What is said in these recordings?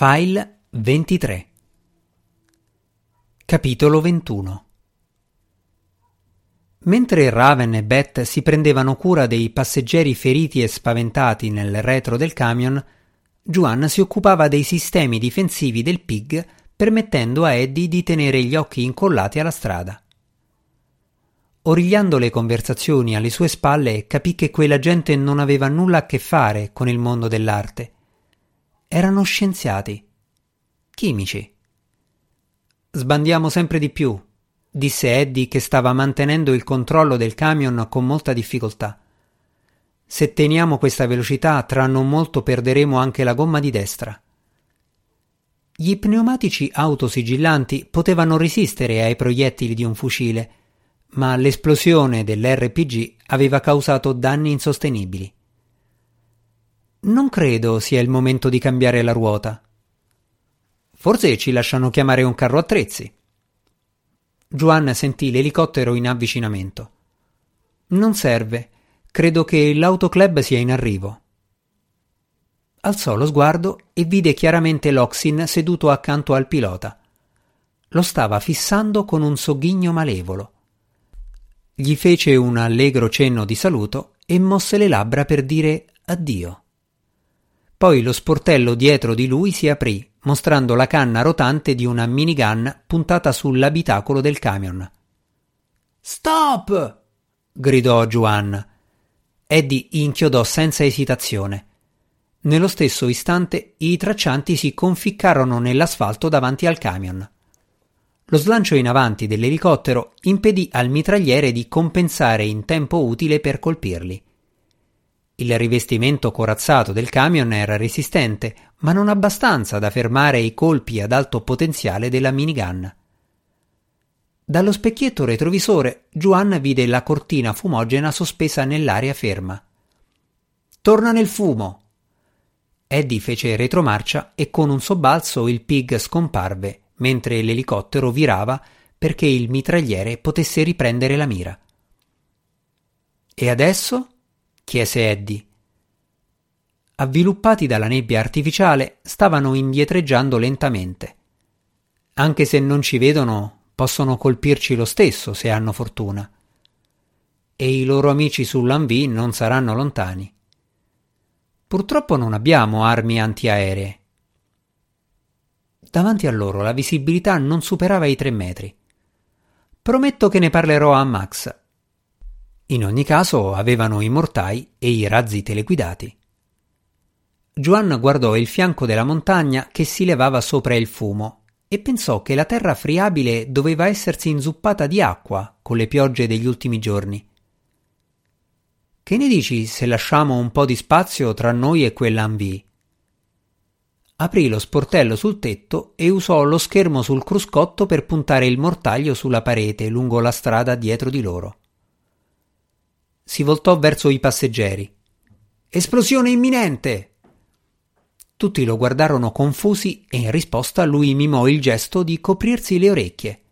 File 23 Capitolo 21 Mentre Raven e Beth si prendevano cura dei passeggeri feriti e spaventati nel retro del camion, Juan si occupava dei sistemi difensivi del PIG permettendo a Eddie di tenere gli occhi incollati alla strada. Origliando le conversazioni alle sue spalle, capì che quella gente non aveva nulla a che fare con il mondo dell'arte erano scienziati. Chimici. Sbandiamo sempre di più, disse Eddie che stava mantenendo il controllo del camion con molta difficoltà. Se teniamo questa velocità, tra non molto perderemo anche la gomma di destra. Gli pneumatici autosigillanti potevano resistere ai proiettili di un fucile, ma l'esplosione dell'RPG aveva causato danni insostenibili. Non credo sia il momento di cambiare la ruota. Forse ci lasciano chiamare un carro attrezzi. Juan sentì l'elicottero in avvicinamento. Non serve. Credo che l'autoclub sia in arrivo. Alzò lo sguardo e vide chiaramente Loxin seduto accanto al pilota. Lo stava fissando con un sogghigno malevolo. Gli fece un allegro cenno di saluto e mosse le labbra per dire addio. Poi lo sportello dietro di lui si aprì, mostrando la canna rotante di una minigun puntata sull'abitacolo del camion. Stop! gridò Juan. Eddie inchiodò senza esitazione. Nello stesso istante i traccianti si conficcarono nell'asfalto davanti al camion. Lo slancio in avanti dell'elicottero impedì al mitragliere di compensare in tempo utile per colpirli. Il rivestimento corazzato del camion era resistente, ma non abbastanza da fermare i colpi ad alto potenziale della minigun. Dallo specchietto retrovisore, Juan vide la cortina fumogena sospesa nell'aria ferma. Torna nel fumo! Eddie fece retromarcia e con un sobbalzo il pig scomparve, mentre l'elicottero virava perché il mitragliere potesse riprendere la mira. E adesso? Chiese Eddie. Avviluppati dalla nebbia artificiale, stavano indietreggiando lentamente. Anche se non ci vedono, possono colpirci lo stesso se hanno fortuna. E i loro amici sull'Anvì non saranno lontani. Purtroppo non abbiamo armi antiaeree. Davanti a loro la visibilità non superava i tre metri. Prometto che ne parlerò a Max, in ogni caso avevano i mortai e i razzi teleguidati. Juan guardò il fianco della montagna che si levava sopra il fumo e pensò che la terra friabile doveva essersi inzuppata di acqua con le piogge degli ultimi giorni. Che ne dici se lasciamo un po' di spazio tra noi e quell'Anvì? Aprì lo sportello sul tetto e usò lo schermo sul cruscotto per puntare il mortaglio sulla parete lungo la strada dietro di loro si voltò verso i passeggeri. Esplosione imminente! Tutti lo guardarono confusi e in risposta lui mimò il gesto di coprirsi le orecchie.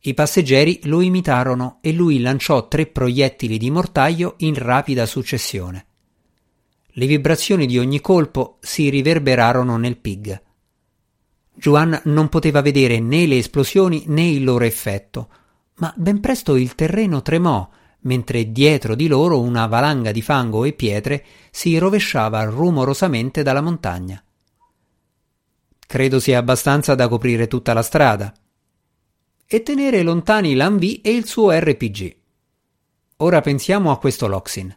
I passeggeri lo imitarono e lui lanciò tre proiettili di mortaio in rapida successione. Le vibrazioni di ogni colpo si riverberarono nel pig. Juan non poteva vedere né le esplosioni né il loro effetto, ma ben presto il terreno tremò mentre dietro di loro una valanga di fango e pietre si rovesciava rumorosamente dalla montagna. Credo sia abbastanza da coprire tutta la strada. E tenere lontani l'Anvì e il suo RPG. Ora pensiamo a questo Loxin.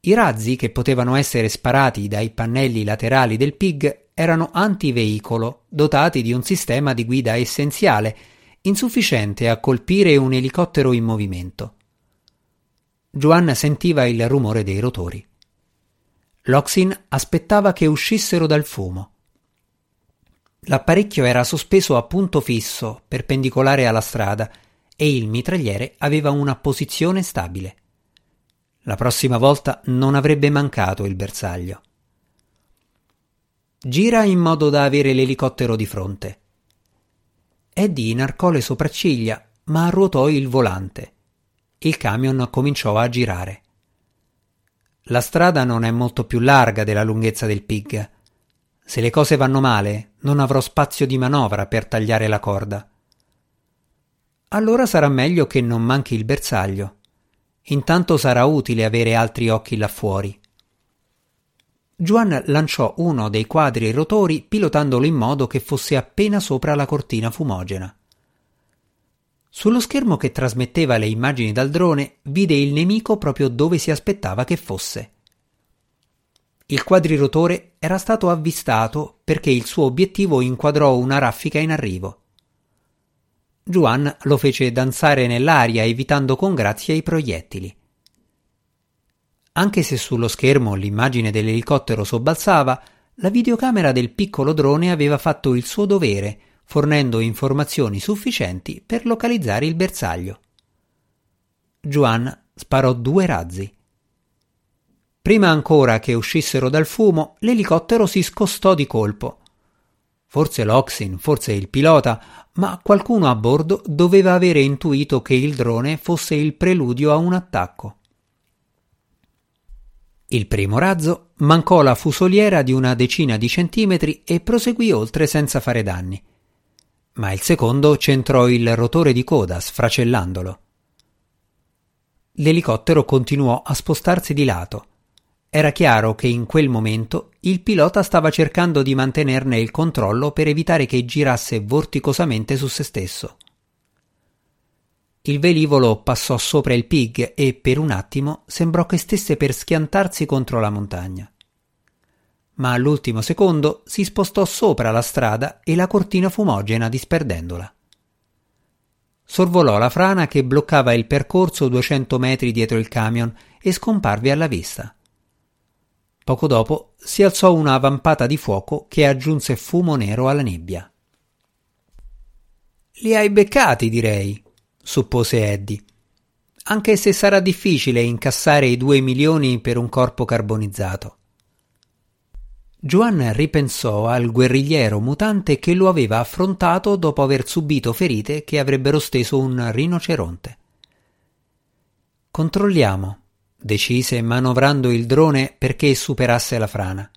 I razzi che potevano essere sparati dai pannelli laterali del PIG erano antiveicolo, dotati di un sistema di guida essenziale insufficiente a colpire un elicottero in movimento. Joanna sentiva il rumore dei rotori. Loxin aspettava che uscissero dal fumo. L'apparecchio era sospeso a punto fisso, perpendicolare alla strada, e il mitragliere aveva una posizione stabile. La prossima volta non avrebbe mancato il bersaglio. Gira in modo da avere l'elicottero di fronte. Eddie inarcò le sopracciglia, ma arruotò il volante. Il camion cominciò a girare. La strada non è molto più larga della lunghezza del pig. Se le cose vanno male, non avrò spazio di manovra per tagliare la corda. Allora sarà meglio che non manchi il bersaglio. Intanto sarà utile avere altri occhi là fuori. Juan lanciò uno dei quadri rotori pilotandolo in modo che fosse appena sopra la cortina fumogena. Sullo schermo che trasmetteva le immagini dal drone vide il nemico proprio dove si aspettava che fosse. Il quadrirotore era stato avvistato perché il suo obiettivo inquadrò una raffica in arrivo. Juan lo fece danzare nell'aria evitando con grazia i proiettili. Anche se sullo schermo l'immagine dell'elicottero sobbalzava, la videocamera del piccolo drone aveva fatto il suo dovere, fornendo informazioni sufficienti per localizzare il bersaglio. Juan sparò due razzi. Prima ancora che uscissero dal fumo, l'elicottero si scostò di colpo. Forse l'Oxin, forse il pilota, ma qualcuno a bordo doveva avere intuito che il drone fosse il preludio a un attacco. Il primo razzo mancò la fusoliera di una decina di centimetri e proseguì oltre senza fare danni. Ma il secondo centrò il rotore di coda, sfracellandolo. L'elicottero continuò a spostarsi di lato era chiaro che in quel momento il pilota stava cercando di mantenerne il controllo per evitare che girasse vorticosamente su se stesso. Il velivolo passò sopra il pig e per un attimo sembrò che stesse per schiantarsi contro la montagna. Ma all'ultimo secondo si spostò sopra la strada e la cortina fumogena disperdendola. Sorvolò la frana che bloccava il percorso 200 metri dietro il camion e scomparve alla vista. Poco dopo si alzò una vampata di fuoco che aggiunse fumo nero alla nebbia. Li hai beccati, direi, suppose Eddie. Anche se sarà difficile incassare i due milioni per un corpo carbonizzato. Juan ripensò al guerrigliero mutante che lo aveva affrontato dopo aver subito ferite che avrebbero steso un rinoceronte. Controlliamo, decise manovrando il drone perché superasse la frana.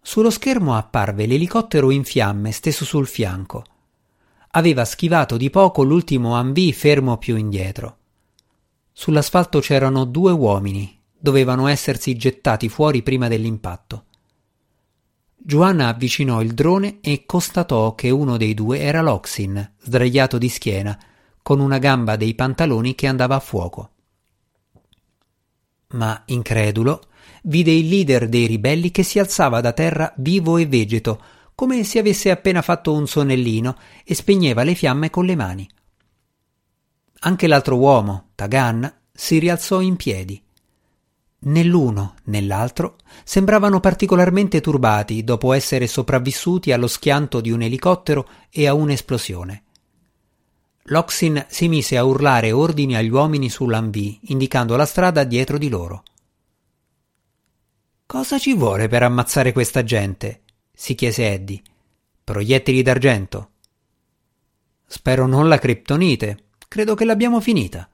Sullo schermo apparve l'elicottero in fiamme steso sul fianco. Aveva schivato di poco l'ultimo Ambi fermo più indietro. Sull'asfalto c'erano due uomini, dovevano essersi gettati fuori prima dell'impatto. Giovanna avvicinò il drone e constatò che uno dei due era Loxin, sdraiato di schiena, con una gamba dei pantaloni che andava a fuoco ma incredulo vide il leader dei ribelli che si alzava da terra vivo e vegeto, come se avesse appena fatto un sonnellino e spegneva le fiamme con le mani. Anche l'altro uomo, Tagan, si rialzò in piedi. Né l'uno né l'altro sembravano particolarmente turbati dopo essere sopravvissuti allo schianto di un elicottero e a un'esplosione. Loxin si mise a urlare ordini agli uomini sull'Anvì, indicando la strada dietro di loro. Cosa ci vuole per ammazzare questa gente? Si chiese Eddie. Proiettili d'argento. Spero non la criptonite. Credo che l'abbiamo finita.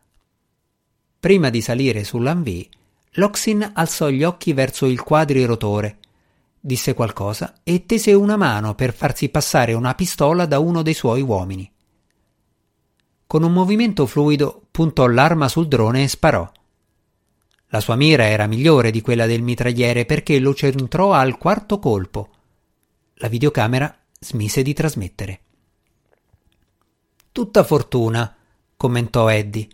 Prima di salire sull'Anvì, Loxin alzò gli occhi verso il quadrirotore, disse qualcosa e tese una mano per farsi passare una pistola da uno dei suoi uomini. Con un movimento fluido puntò l'arma sul drone e sparò. La sua mira era migliore di quella del mitragliere perché lo centrò al quarto colpo. La videocamera smise di trasmettere. Tutta fortuna, commentò Eddie.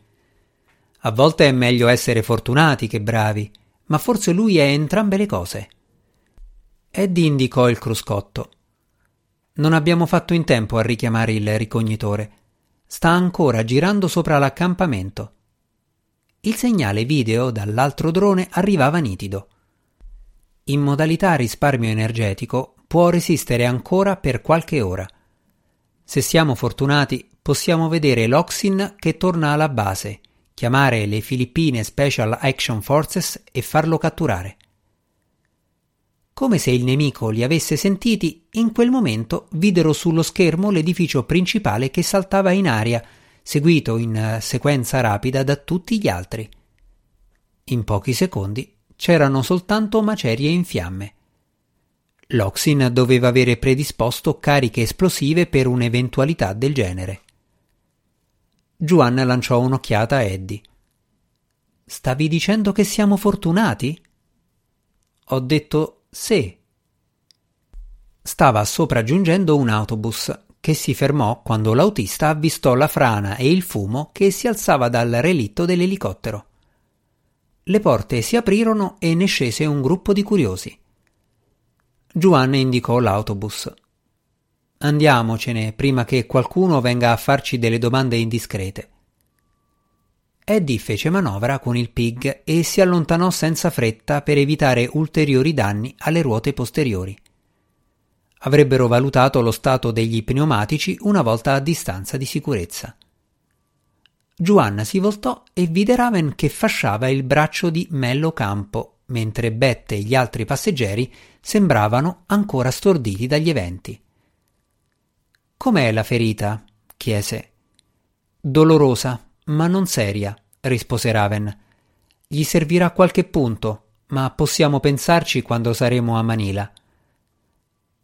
A volte è meglio essere fortunati che bravi, ma forse lui è entrambe le cose. Eddie indicò il cruscotto. Non abbiamo fatto in tempo a richiamare il ricognitore. Sta ancora girando sopra l'accampamento. Il segnale video dall'altro drone arrivava nitido. In modalità risparmio energetico può resistere ancora per qualche ora. Se siamo fortunati, possiamo vedere l'Oxin che torna alla base, chiamare le Filippine Special Action Forces e farlo catturare. Come se il nemico li avesse sentiti, in quel momento videro sullo schermo l'edificio principale che saltava in aria, seguito in eh, sequenza rapida da tutti gli altri. In pochi secondi c'erano soltanto macerie in fiamme. L'Oxin doveva avere predisposto cariche esplosive per un'eventualità del genere. Juan lanciò un'occhiata a Eddie. Stavi dicendo che siamo fortunati? Ho detto sì. Stava sopraggiungendo un autobus che si fermò quando l'autista avvistò la frana e il fumo che si alzava dal relitto dell'elicottero. Le porte si aprirono e ne scese un gruppo di curiosi. Giovanni indicò l'autobus. Andiamocene prima che qualcuno venga a farci delle domande indiscrete. Eddie fece manovra con il pig e si allontanò senza fretta per evitare ulteriori danni alle ruote posteriori avrebbero valutato lo stato degli pneumatici una volta a distanza di sicurezza. Giovanna si voltò e vide Raven che fasciava il braccio di Mello Campo, mentre Bette e gli altri passeggeri sembravano ancora storditi dagli eventi. Com'è la ferita? chiese. Dolorosa, ma non seria, rispose Raven. Gli servirà qualche punto, ma possiamo pensarci quando saremo a Manila.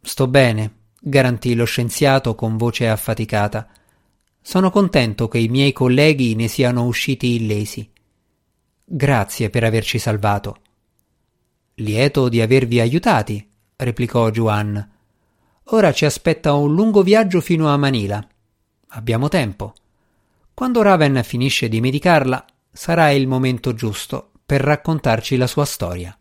Sto bene, garantì lo scienziato con voce affaticata. Sono contento che i miei colleghi ne siano usciti illesi. Grazie per averci salvato. Lieto di avervi aiutati, replicò Juan. Ora ci aspetta un lungo viaggio fino a Manila. Abbiamo tempo. Quando Raven finisce di medicarla, sarà il momento giusto per raccontarci la sua storia.